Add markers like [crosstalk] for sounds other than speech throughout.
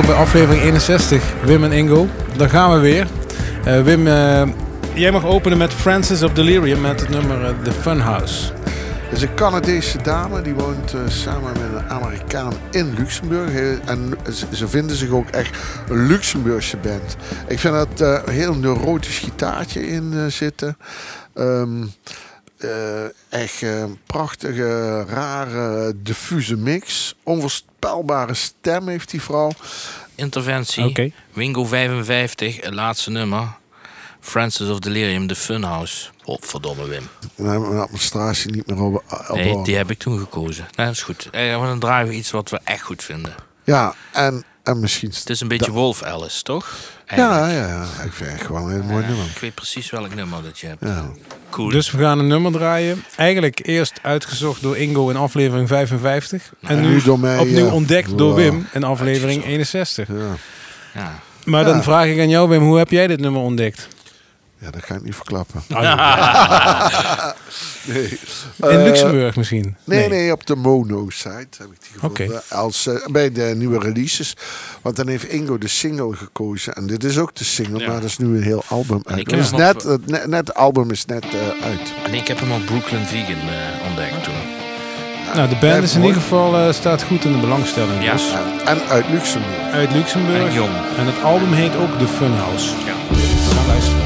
Welkom bij aflevering 61. Wim en Ingo. Daar gaan we weer. Uh, Wim, uh, jij mag openen met Francis of Delirium met het nummer uh, The Funhouse. Dat is een Canadese dame die woont samen met een Amerikaan in Luxemburg. En ze vinden zich ook echt een Luxemburgse band. Ik vind dat een heel neurotisch gitaartje in zitten. Um, uh, echt uh, prachtige, rare, diffuse mix. Onvoorspelbare stem heeft die vrouw. Interventie. Okay. Wingo 55, het laatste nummer. Francis of Delirium, The Funhouse. Oh, verdomme Wim. Dan hebben we mijn administratie niet meer over. Nee, die heb ik toen gekozen. Nee, dat is goed. Eh, dan draaien we iets wat we echt goed vinden. Ja, en, en misschien... Het is een beetje Wolf Alice, toch? Ja, ja, ja, ik vind het gewoon een heel mooi nummer. Ik weet precies welk nummer dat je hebt. Ja. Cool. Dus we gaan een nummer draaien. Eigenlijk eerst uitgezocht door Ingo in aflevering 55. En, nu, door mij, opnieuw ontdekt door Wim in aflevering 61. Ja. ja. Maar dan vraag ik aan jou, Wim, hoe heb jij dit nummer ontdekt? Ja, dat ga ik niet verklappen. [laughs] nee. In uh, Luxemburg misschien? Nee, nee, op de Mono-site heb ik die gevonden. Als, uh, bij de nieuwe releases. Want dan heeft Ingo de single gekozen. En dit is ook de single, maar dat is nu een heel album uit. Dus net, het, net, net het album is net uh, uit. En ik heb hem op Brooklyn Vegan ontdekt toen. Nou, de band is in ieder geval staat goed in de belangstelling. Ja. Dus. En, en, uit Luxemburg. Uit Luxemburg. En jong. En het album heet ook The Funhouse. Ja. Gaan luisteren.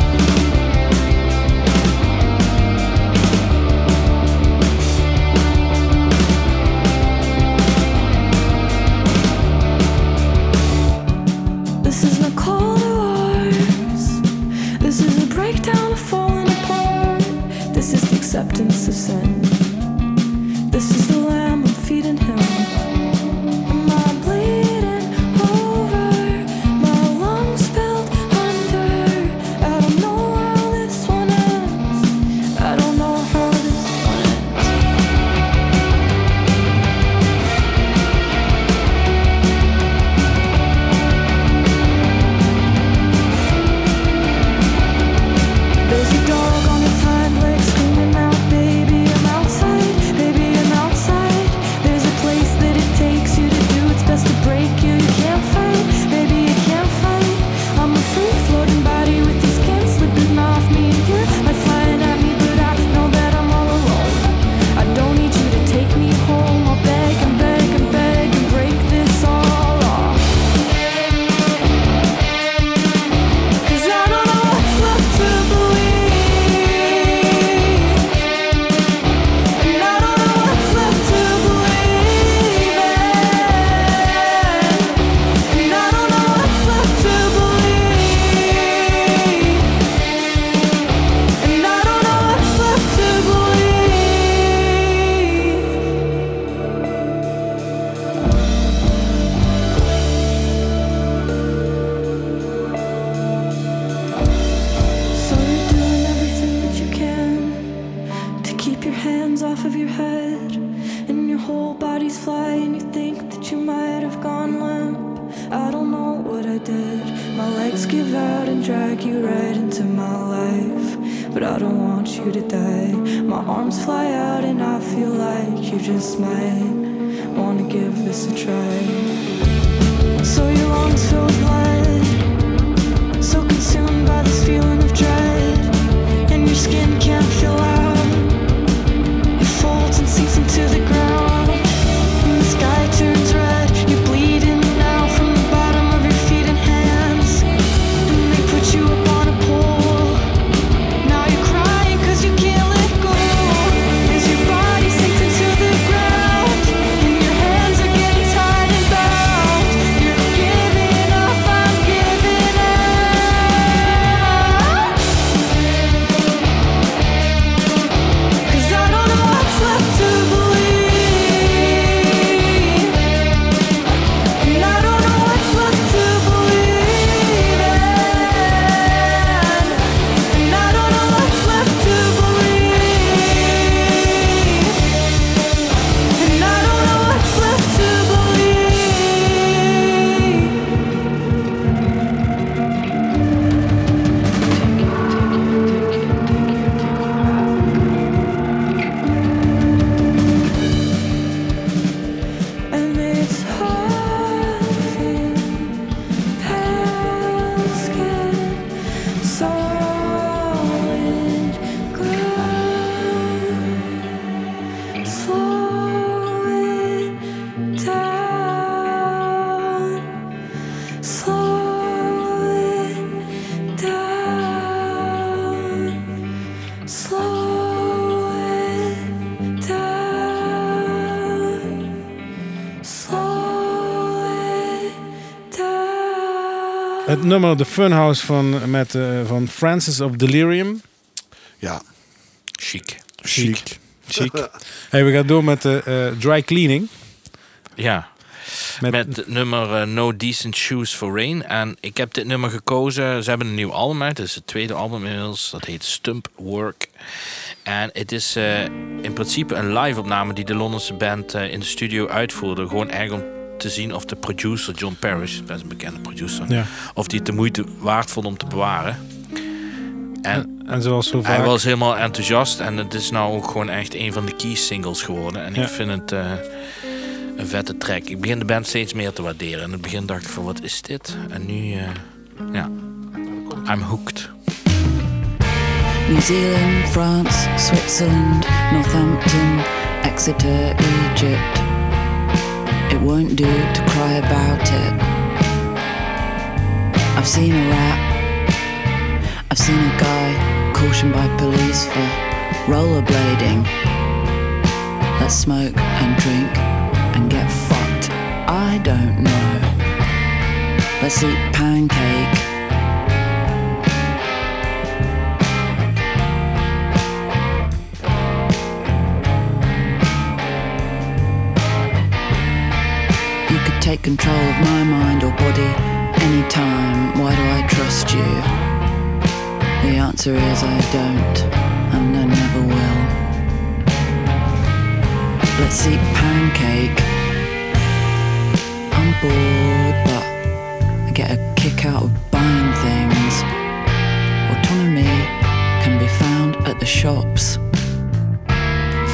Nummer The Funhouse van, met, uh, van Francis of Delirium. Ja. Chic. Chic. Chic. [laughs] hey, we gaan door met de uh, Dry Cleaning. Ja. Met, nummer uh, No Decent Shoes for Rain. En ik heb dit nummer gekozen. Ze hebben een nieuw album uit. Het is het tweede album inmiddels. Dat heet Stump Work. En het is uh, in principe een live opname die de Londense band uh, in de studio uitvoerde. Gewoon erg om te zien of de producer, John Parrish, best een bekende producer, ja. of die het de moeite waard vond om te bewaren. En, en zoals zo vaak... hij was helemaal enthousiast en het is nou ook gewoon echt een van de key singles geworden. En ik vind het uh, een vette track. Ik begin de band steeds meer te waarderen. In het begin dacht ik van wat is dit? En nu, uh, ja, I'm hooked. New Zealand, France, Switzerland, Northampton, Exeter, Egypt. It won't do to cry about it. I've seen a rat. I've seen a guy cautioned by police for rollerblading. Let's smoke and drink and get fucked. I don't know. Let's eat pancake take control of my mind or body anytime. Why do I trust you? The answer is I don't, and I never will. Let's eat pancake. I'm bored, but I get a kick out of buying things. Autonomy can be found at the shops.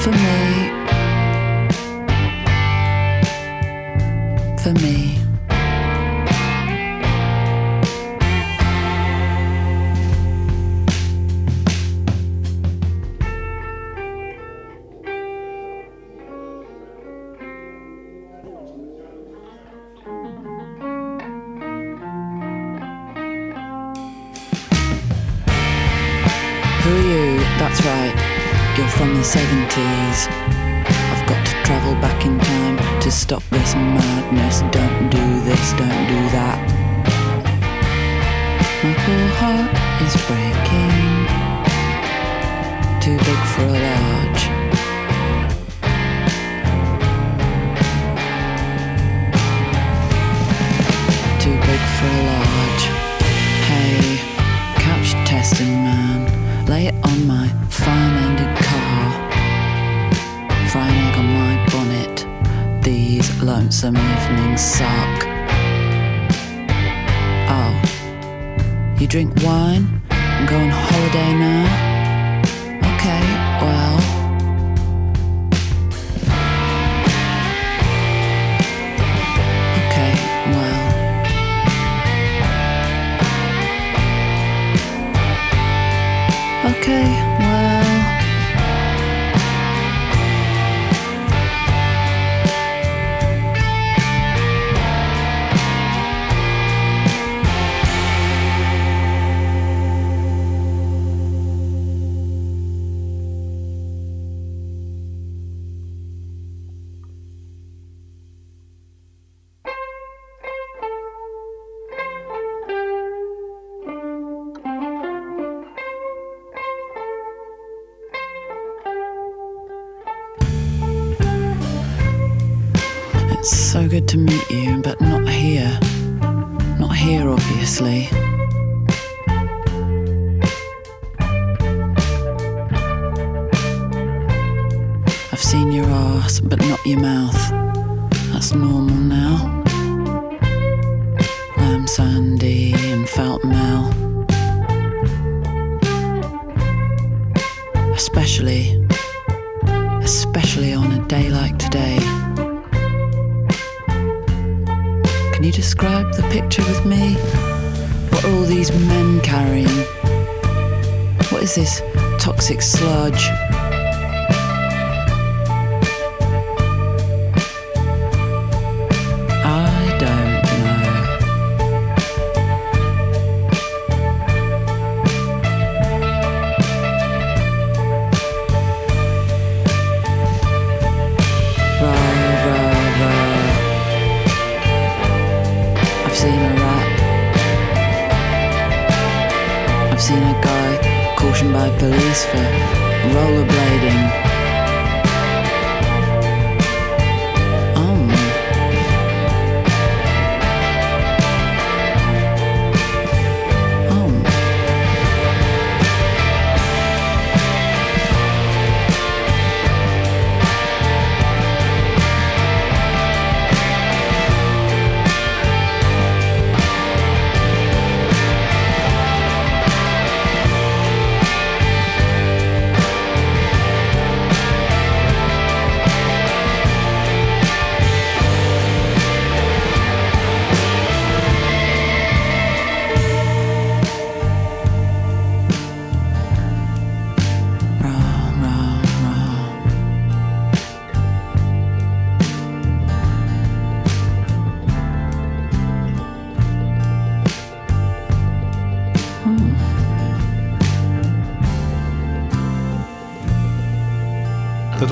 For me, for me. Who are you? That's right, you're from the 70s. I've got to travel back in time to stop this madness. Don't do this, don't do that. My poor heart is breaking. Too big for a large. Too big for a large. Hey, couch testing man, lay it on my fine lonesome evenings suck. Oh, you drink wine and go on holiday now? Good to meet you, but not here. Not here, obviously. I've seen your ass, but not your mouth. That's normal now. Lamb Sandy is this toxic sludge?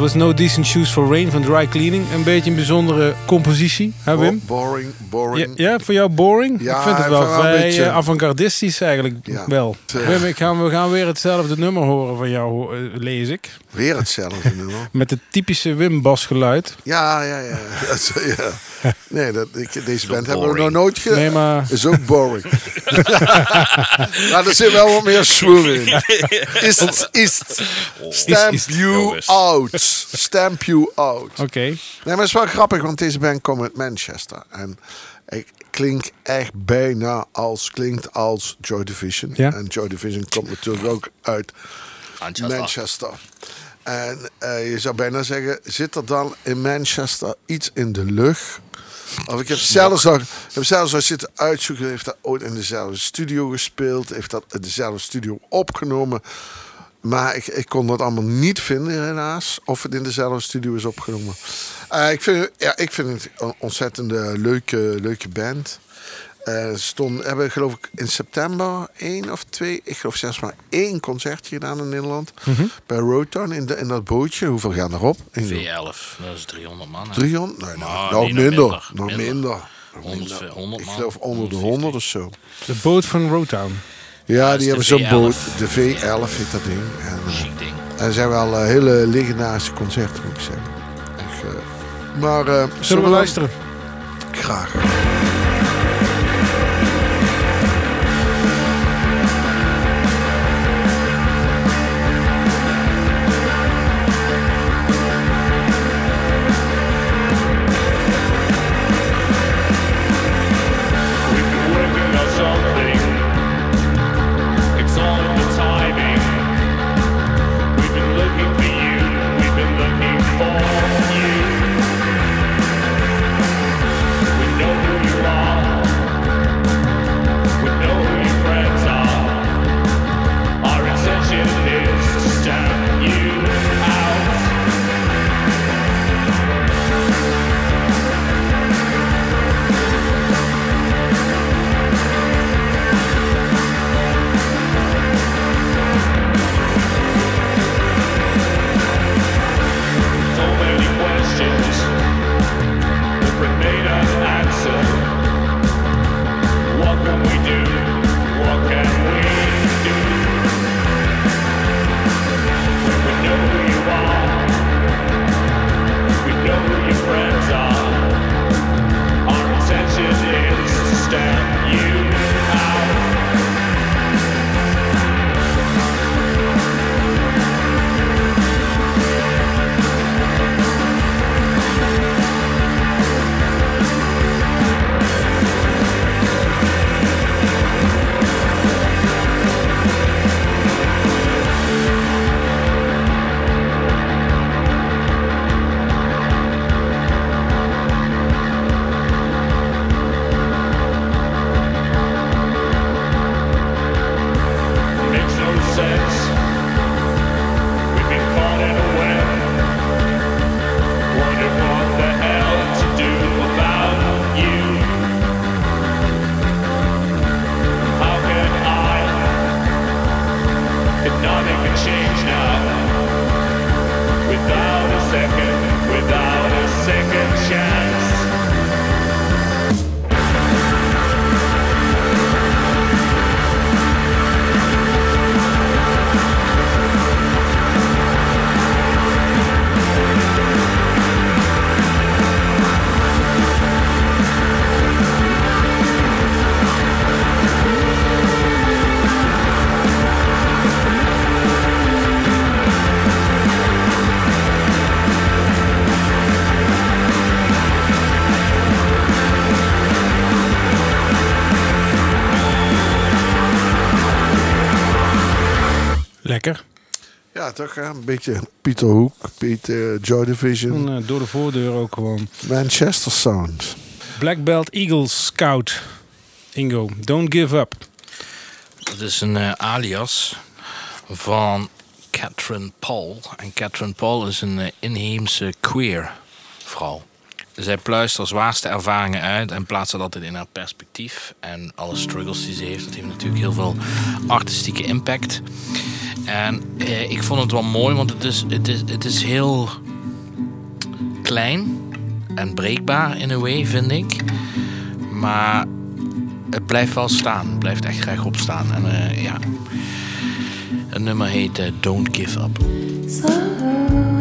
Was No Decent Shoes for Rain van Dry Cleaning. Een beetje een bijzondere compositie, hè Wim? boring, boring. Ja, voor jou boring? Ja, ik vind het wel vrij beetje... Eh, avant-gardistisch eigenlijk ja. wel. Wim, ik ga, we gaan weer hetzelfde nummer horen van jou, eh, lees ik. Weer hetzelfde [laughs] nummer? Met het typische Wim-basgeluid. Ja, ja, ja. [laughs] ja. [laughs] Nee, dat, ik, deze band hebben we nog nooit gedaan. Nee, maar... is ook boring. maar er zit wel wat meer swing in. Is het, is Stamp you out. Stamp you out. Oké. Nee, maar het is wel grappig, want deze band komt uit Manchester. En ik klink echt bijna als, klinkt als Joy Division. Ja? En Joy Division komt natuurlijk ook uit Manchester. Manchester. En uh, je zou bijna zeggen, zit er dan in Manchester iets in de lucht of ik heb zelfs nog, ik heb zelfs nog zitten uitzoeken. Heeft dat ooit in dezelfde studio gespeeld? Heeft dat in dezelfde studio opgenomen? Maar ik, ik kon dat allemaal niet vinden, helaas. Of het in dezelfde studio is opgenomen. Uh, ik, vind, ja, ik vind het een ontzettende leuke, leuke band. Uh, stond, hebben geloof ik in september één of twee, ik geloof zelfs maar één concertje gedaan in Nederland. Mhm. Bij Rotown in, de, in dat bootje. Hoeveel gaan erop? V11, dat is 300 man. 300? Nee, nou, nou minder. Nog minder. 100, 100 man. Ik geloof onder de 100 of zo. De boot van Rotown. Ja, die hebben zo'n boot. De V11 heet dat ding. En, uh, er zijn wel uh, hele legendarische concerten, moet ik zeggen. Echt, uh, maar, zullen, zullen we luisteren? Graag. Toch een beetje Pieter Hoek, Pieter Joy Division. En, door de voordeur ook gewoon. Manchester Sound. Black Belt Eagles Scout. Ingo, Don't Give Up. Dat is een alias van Catherine Paul. En Catherine Paul is een inheemse queer vrouw. Zij pluist zwaarste ervaringen uit en plaatst dat altijd in haar perspectief. En alle struggles die ze heeft, dat heeft natuurlijk heel veel artistieke impact. En eh, ik vond het wel mooi, want het is, het is, het is heel klein en breekbaar in een way, vind ik. Maar het blijft wel staan. Het blijft echt rechtop staan. En uh, ja, het nummer heet uh, Don't Give Up. Dat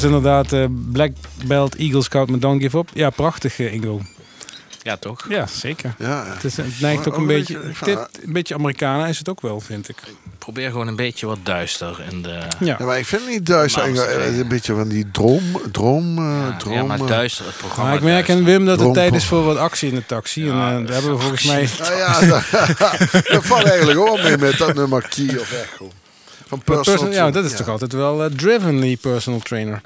was inderdaad uh, Black Belt Eagle Scout met Don't Give Up. Ja, prachtig uh, Ingo. Ja, toch? Ja, zeker. Ja, Het, is, het neigt ook een beetje... een beetje Americana is het ook wel, vind ik. Probeer gewoon een beetje wat duister in de... Ja, ja maar ik vind het niet duister. een beetje van die droom... droom, uh, droom ja, maar duister het programma. Maar ik merk in Wim dat het tijd is voor wat actie in de taxi. en uh, daar hebben we volgens mij... Nou ja, [laughs] dat valt eigenlijk ook mee met dat nummer Key of Echo. Van personal, ja, dat is toch altijd wel uh, driven, die personal trainer.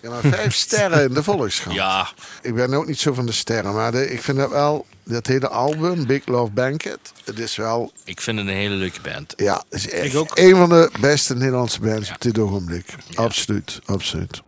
Ja, maar vijf [laughs] sterren in de volkskrant. Ja. Ik ben ook niet zo van de sterren, maar de, ik vind dat wel, dat hele album, Big Love Banquet, het is wel... Ik vind het een hele leuke band. Ja, het is echt ik ook. een van de beste Nederlandse bands op dit ogenblik. Absoluut, absoluut.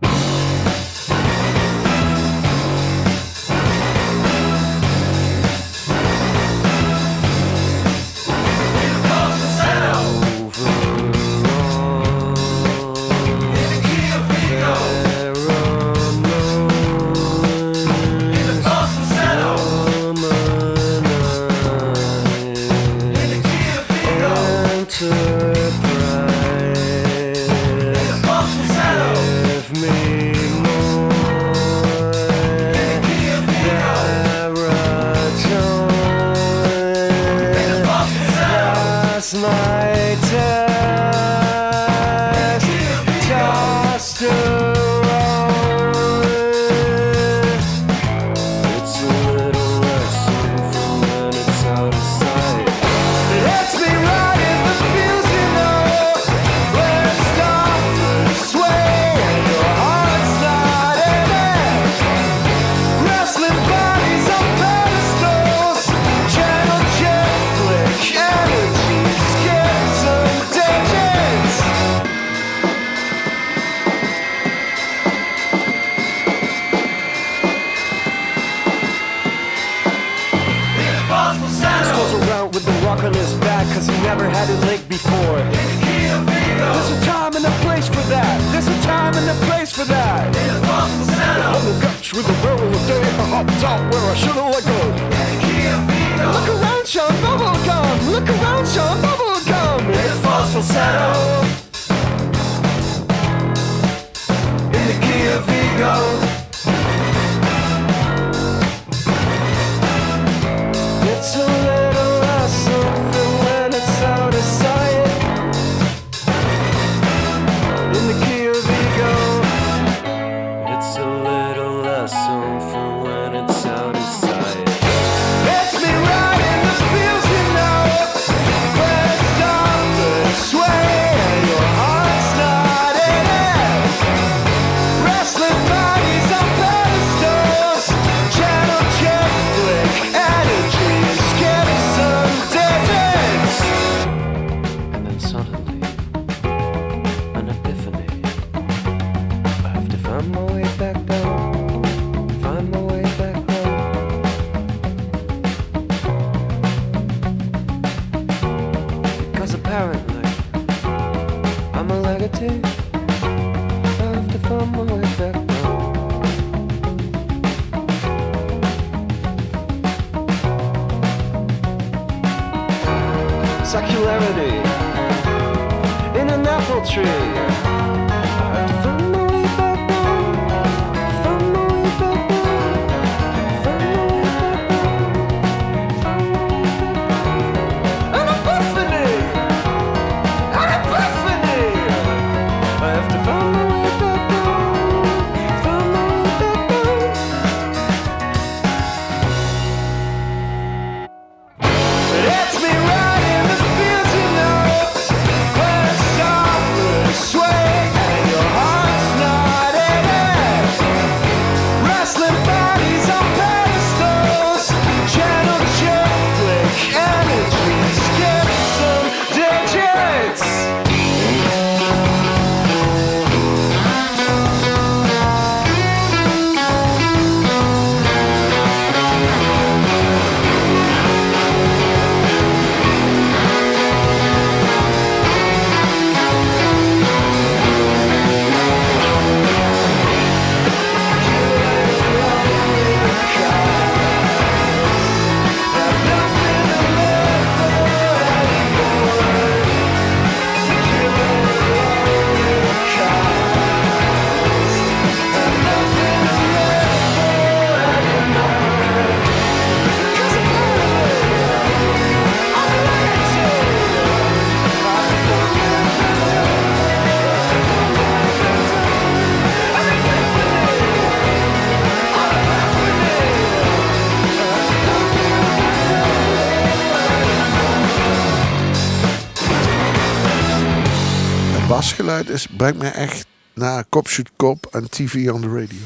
Brengt mij echt naar Cop Shoot Cop en TV on the radio.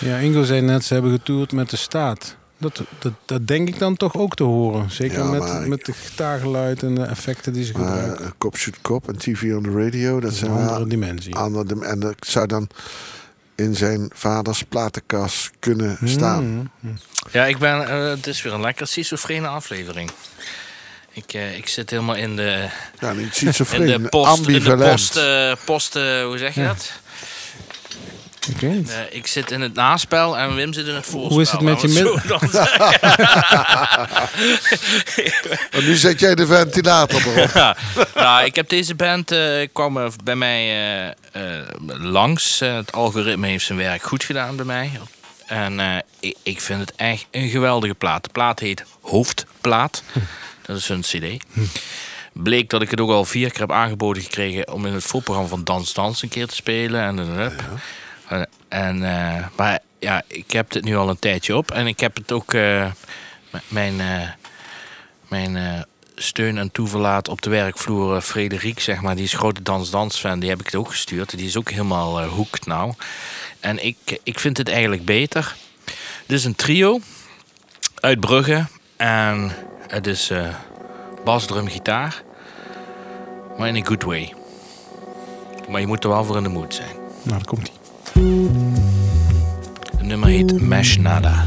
Ja, Ingo zei net, ze hebben getoerd met de staat. Dat, dat, dat denk ik dan toch ook te horen. Zeker met, met de gitaargeluid en de effecten die ze gebruiken. Uh, Cop Shoot Cop en TV on the radio. Dat, zijn een andere dimensie. Andere, en dat zou dan in zijn vaders platenkast kunnen hmm. staan. Ja, ik ben, uh, het is weer een lekker schizofrene aflevering. Ik, uh, ik zit helemaal in de... Ja, in de post, in de post, uh, post hoe zeg je dat? Ik weet uh, ik zit in het naspel en Wim zit in het voorspel. Hoe is het met je middel? [laughs] [laughs] nu zet jij de ventilator erop. [laughs] ja, nou, ik heb deze band, uh, kwam bij mij uh, langs. het algoritme heeft zijn werk goed gedaan bij mij. En ik, ik, vind het echt een geweldige plaat. De plaat heet Hoofdplaat. Dat is hun cd. Bleek dat ik het ook al vier keer heb aangeboden gekregen om in het voorprogramma van Dans Dans een keer te spelen. En, en, en, uh, en, uh, maar ja, ik heb het nu al een tijdje op. En ik heb het ook... Uh, mijn mijn steun en toeverlaat op de werkvloer, Frederik, zeg maar, die is grote dans-dans-fan, die heb ik het ook gestuurd. Die is ook helemaal hoekt nou. En ik, ik vind het eigenlijk beter. Dit is een trio uit Brugge. En het is bas, drum, gitaar. Maar in een good way. Maar je moet er wel voor in de mood zijn. Nou, dat komt ie. Het nummer heet Mesh Nada.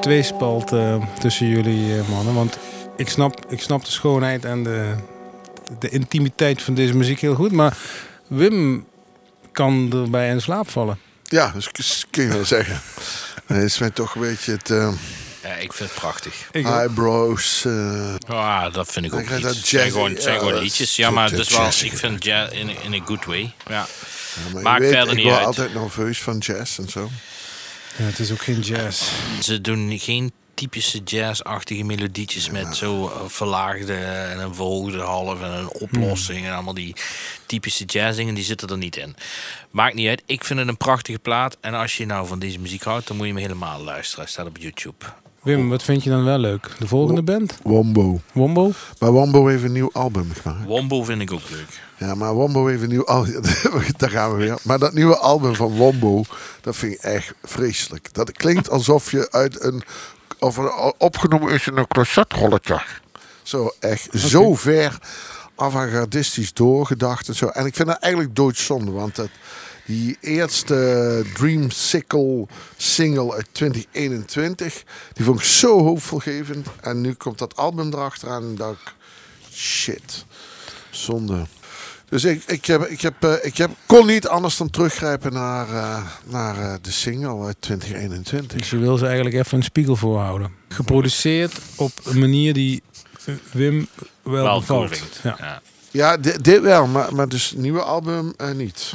Tweespalt uh, tussen jullie mannen. Want ik snap, ik snap de schoonheid en de, de intimiteit van deze muziek heel goed. Maar Wim kan erbij in slaap vallen. Ja, dat kun je wel zeggen. [laughs] Het is mij toch een beetje het... Ja, ik vind het prachtig. Eyebrows. Uh, ah, dat vind ik ook niet. Het zijn gewoon, zijn gewoon liedjes. Ja, maar dus wel, ik vind jazz in, in a good way. Ja. ja Maakt verder ik niet uit. Ik ben altijd nerveus van jazz en zo. Ja, het is ook geen jazz. Ze doen geen typische jazzachtige melodietjes met zo eh, verlaagde en een verhoogde half en een oplossing en allemaal die typische jazzdingen die zitten er niet in. Maakt niet uit. Ik vind het een prachtige plaat en als je nou van deze muziek houdt, dan moet je hem helemaal luisteren. Hij staat op YouTube. Wim, wat vind je dan wel leuk? De volgende band? Wombo. Wombo? Maar Wombo heeft een nieuw album gemaakt. Wombo vind ik ook leuk. Ja, maar Wombo heeft een nieuw album. [laughs] Daar gaan we weer. Maar dat nieuwe album van Wombo, dat vind ik echt vreselijk. Dat klinkt alsof je uit een... Of opgenomen is in een closetrolletje. Zo echt zo ver avant-gardistisch doorgedacht en zo. En ik vind dat eigenlijk doodzonde, want het die eerste Dreamsicle single uit 2021, die vond ik zo hoopvolgevend. En nu komt dat album erachteraan en dacht ik, shit, zonde. Dus ik, ik, heb, ik, heb, eh, ik heb, kon niet anders dan teruggrijpen naar, uh, naar uh, de single uit 2021. Dus je wil ze eigenlijk even een spiegel voorhouden. Geproduceerd op een manier die Wim wel, wel bevalt. Ja, ja. ja dit, dit, wel, maar, maar dus het nieuwe album niet.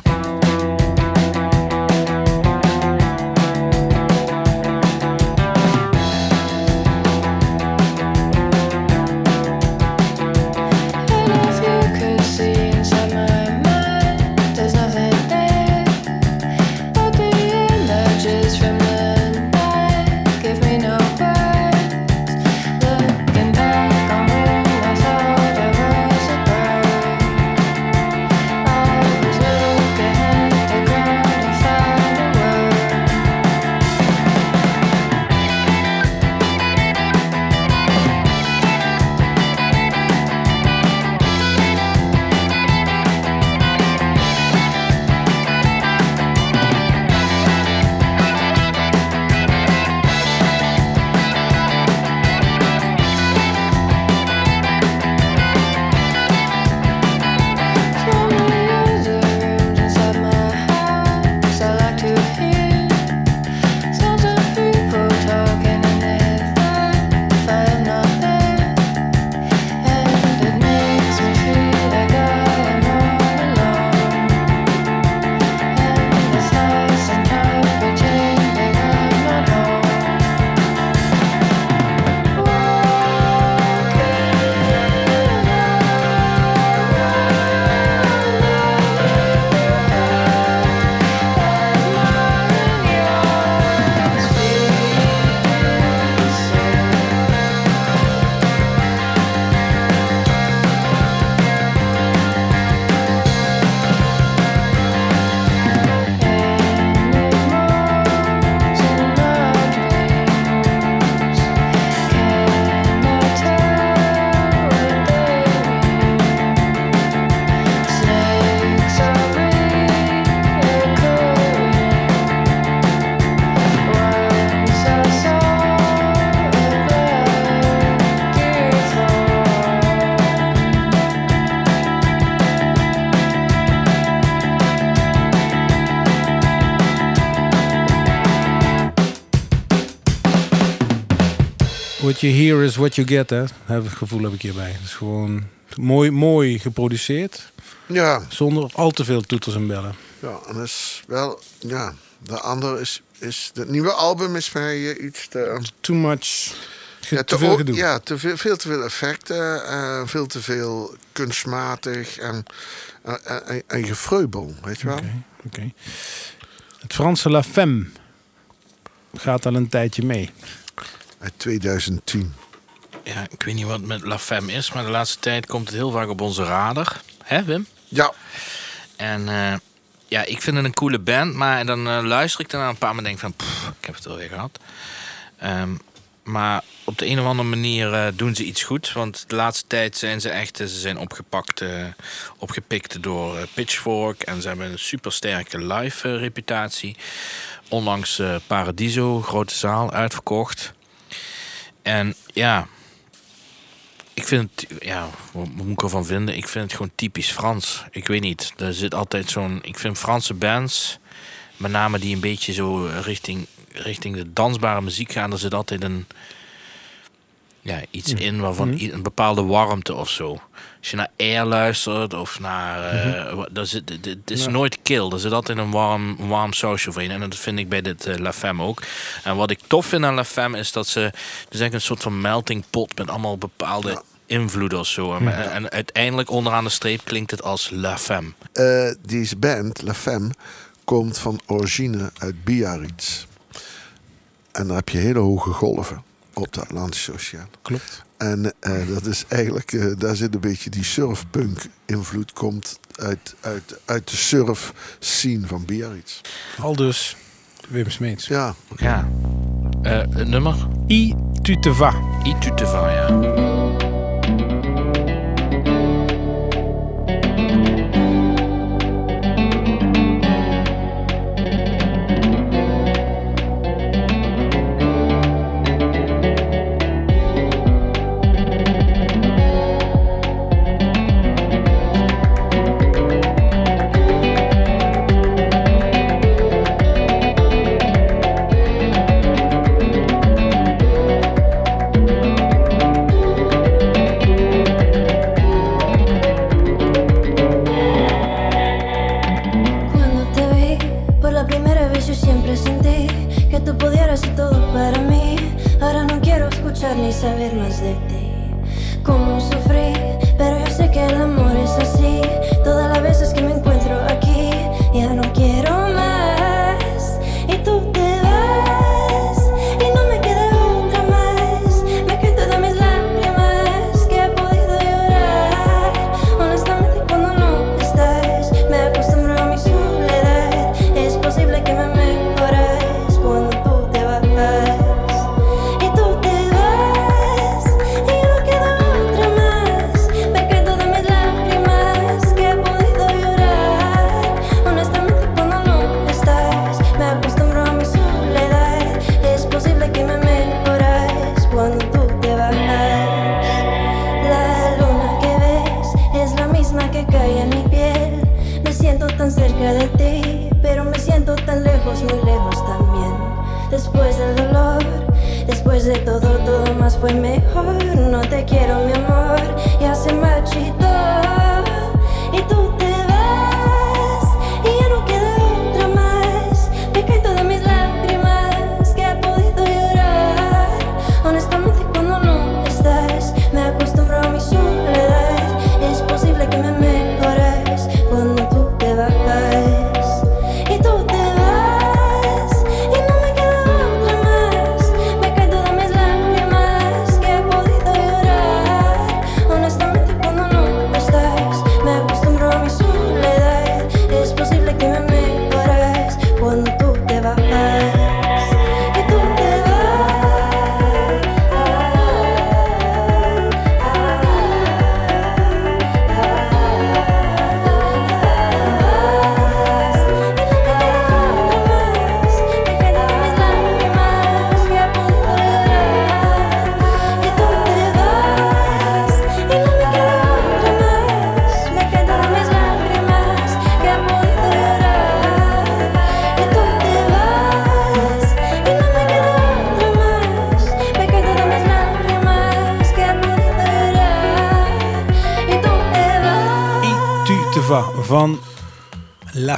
You hear is what you get, hè. Het gevoel heb ik hierbij. Het is gewoon mooi, mooi geproduceerd. Ja. Zonder al te veel toeters en bellen. Ja, en dat is wel... Ja, de andere is... is het nieuwe album is mij iets te... Too much... Ja, te, veel gedoe. Ja, te veel, veel te veel effecten. Uh, veel te veel kunstmatig en, uh, en, en gefreubel, weet je wel. Oké. Okay, Het Franse La Femme gaat al een tijdje mee uit 2010. Ja, ik weet niet wat met La Femme is, maar de laatste tijd komt het heel vaak op onze radar. Hè, Wim? Ja. En uh, ja, ik vind het een coole band, maar dan uh, luister ik daarna een paar en denk van, pff, ik heb het alweer gehad. Um, maar op de een of andere manier uh, doen ze iets goed. Want de laatste tijd zijn ze echt ze zijn opgepakt, uh, opgepikt door uh, Pitchfork. En ze hebben een supersterke live reputatie. Onlangs Paradiso, grote zaal, uitverkocht. En ja, ik vind het, ja, wat moet ik ervan vinden? Ik vind het gewoon typisch Frans. Ik weet niet, er zit altijd zo'n. Ik vind Franse bands, met name die een beetje zo richting, richting de dansbare muziek gaan, er zit altijd een. Ja, iets in waarvan mhm. een bepaalde warmte of zo. Als je naar Air luistert of naar. Uh, zit, het is nooit kil. Er zit altijd een warm, warm social in. En dat vind ik bij dit uh, La Femme ook. En wat ik tof vind aan La Femme is dat ze. Het is eigenlijk een soort van melting pot met allemaal bepaalde invloeden of zo. En, uiteindelijk onderaan de streep klinkt het als La Femme. Uh, deze band, La Femme, komt van origine uit Biarritz. En daar heb je hele hoge golven op de Atlantische Oceaan. Klopt. En uh, dat is eigenlijk, uh, daar zit een beetje die surfpunk invloed komt uit, uit, uit de surf scene van Biarritz. Al dus Wim Smeets. Ja. ja. Uh, nummer? I tu te va. I tu te va, ja. van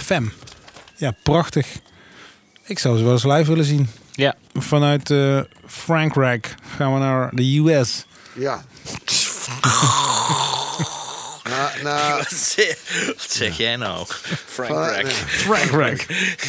Femme. Ja, prachtig. Ik zou ze wel eens live willen zien. Ja. Vanuit uh, Frankrijk gaan we naar de US. Ja. [laughs] nou, nou, [laughs] wat zeg jij nou? Frankrijk. Frankrijk.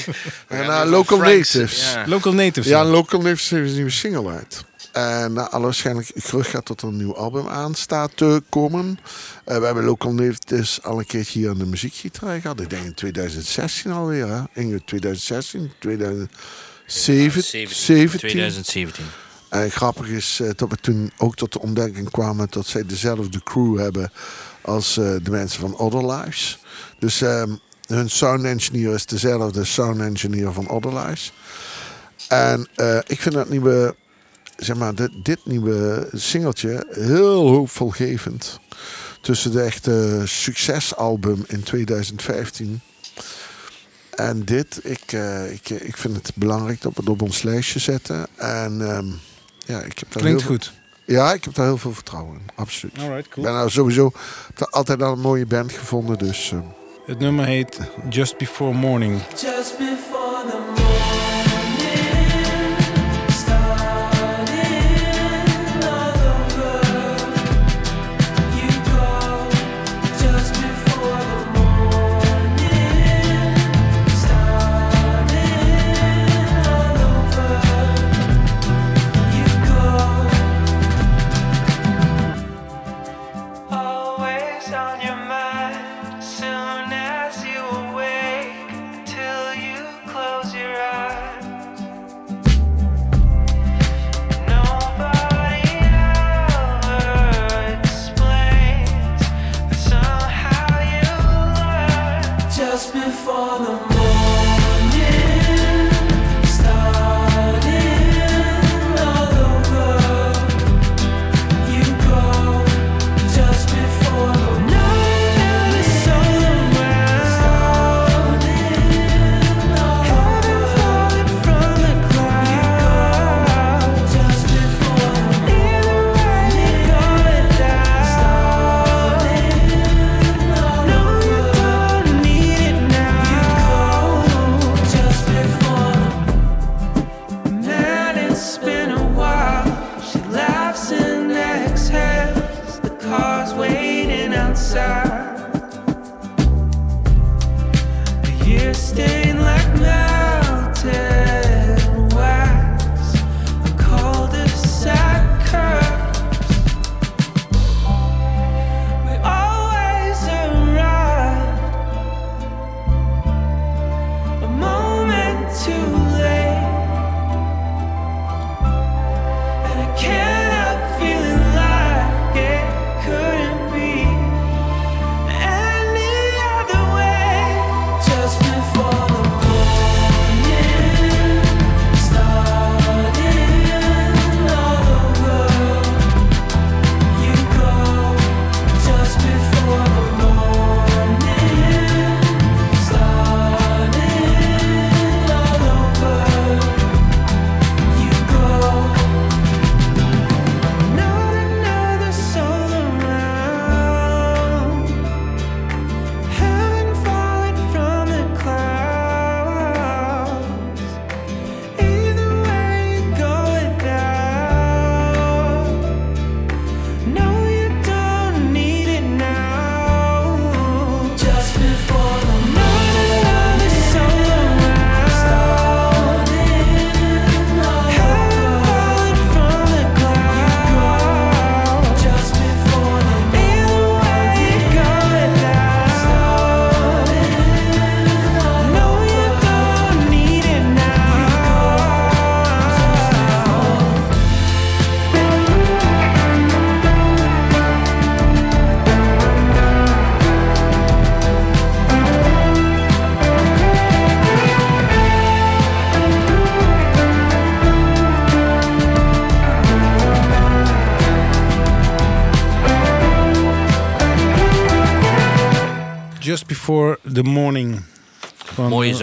[laughs] en naar Local Natives. Ja. Local Natives. Ja, Local Natives heeft een nieuwe single uit. En na alle waarschijnlijk terug gaat tot een nieuw album aan staat te komen. Uh, we hebben Local Natives al een keertje hier aan de muziekgitaar gehad. Ik denk in 2016 alweer. Hè? In 2016, 2017. 2017. En grappig is dat we toen ook tot de ontdekking kwamen dat zij dezelfde crew hebben als de mensen van Other Lives. Dus ehm, hun sound engineer is dezelfde sound engineer van Other Lives. En ik vind dat nieuwe, zeg maar, dit, dit nieuwe singeltje heel hoopvolgevend tussen de echte succesalbum in 2015 en dit. Ik, uh, ik, ik vind het belangrijk dat we het op ons lijstje zetten. En um, ja, ik heb daar Klinkt heel goed. ja, ik heb daar heel veel vertrouwen in. Absoluut. Alright, cool. Ik ben nou sowieso altijd al een mooie band gevonden. Dus, uh, het nummer heet Just Before Morning. Just before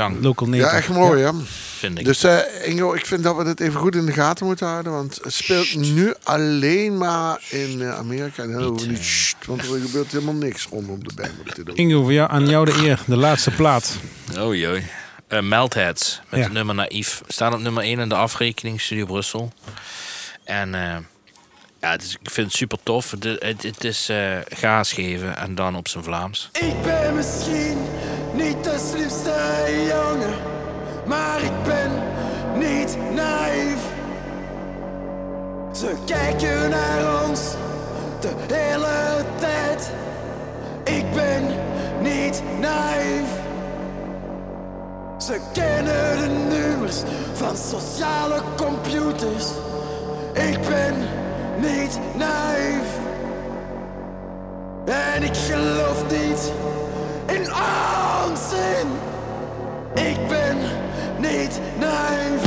zang. Local Ja, echt mooi, ja. Vind ik. Dus uh, Ingo, ik vind dat we dit even goed in de gaten moeten houden. Want het speelt nu alleen maar in uh, Amerika. En dan niet, niet want er gebeurt helemaal niks rondom de band. Ingo, voor jou, aan jou de eer. De laatste plaat. Oh jee. Uh, Meltheads met ja. het nummer Naïef. Staan op nummer 1 in de afrekening Studio Brussel. En ja, het is, ik vind het super tof. Het, het, het is uh, gaas geven en dan op zijn Vlaams. Ik ben misschien niet de slimste jongen, maar ik ben niet naïef. Ze kijken naar ons de hele tijd. Ik ben niet naïef. Ze kennen de nummers van sociale computers Ik ben niet naïef. En ik geloof niet in onzin. Ik ben niet naïef.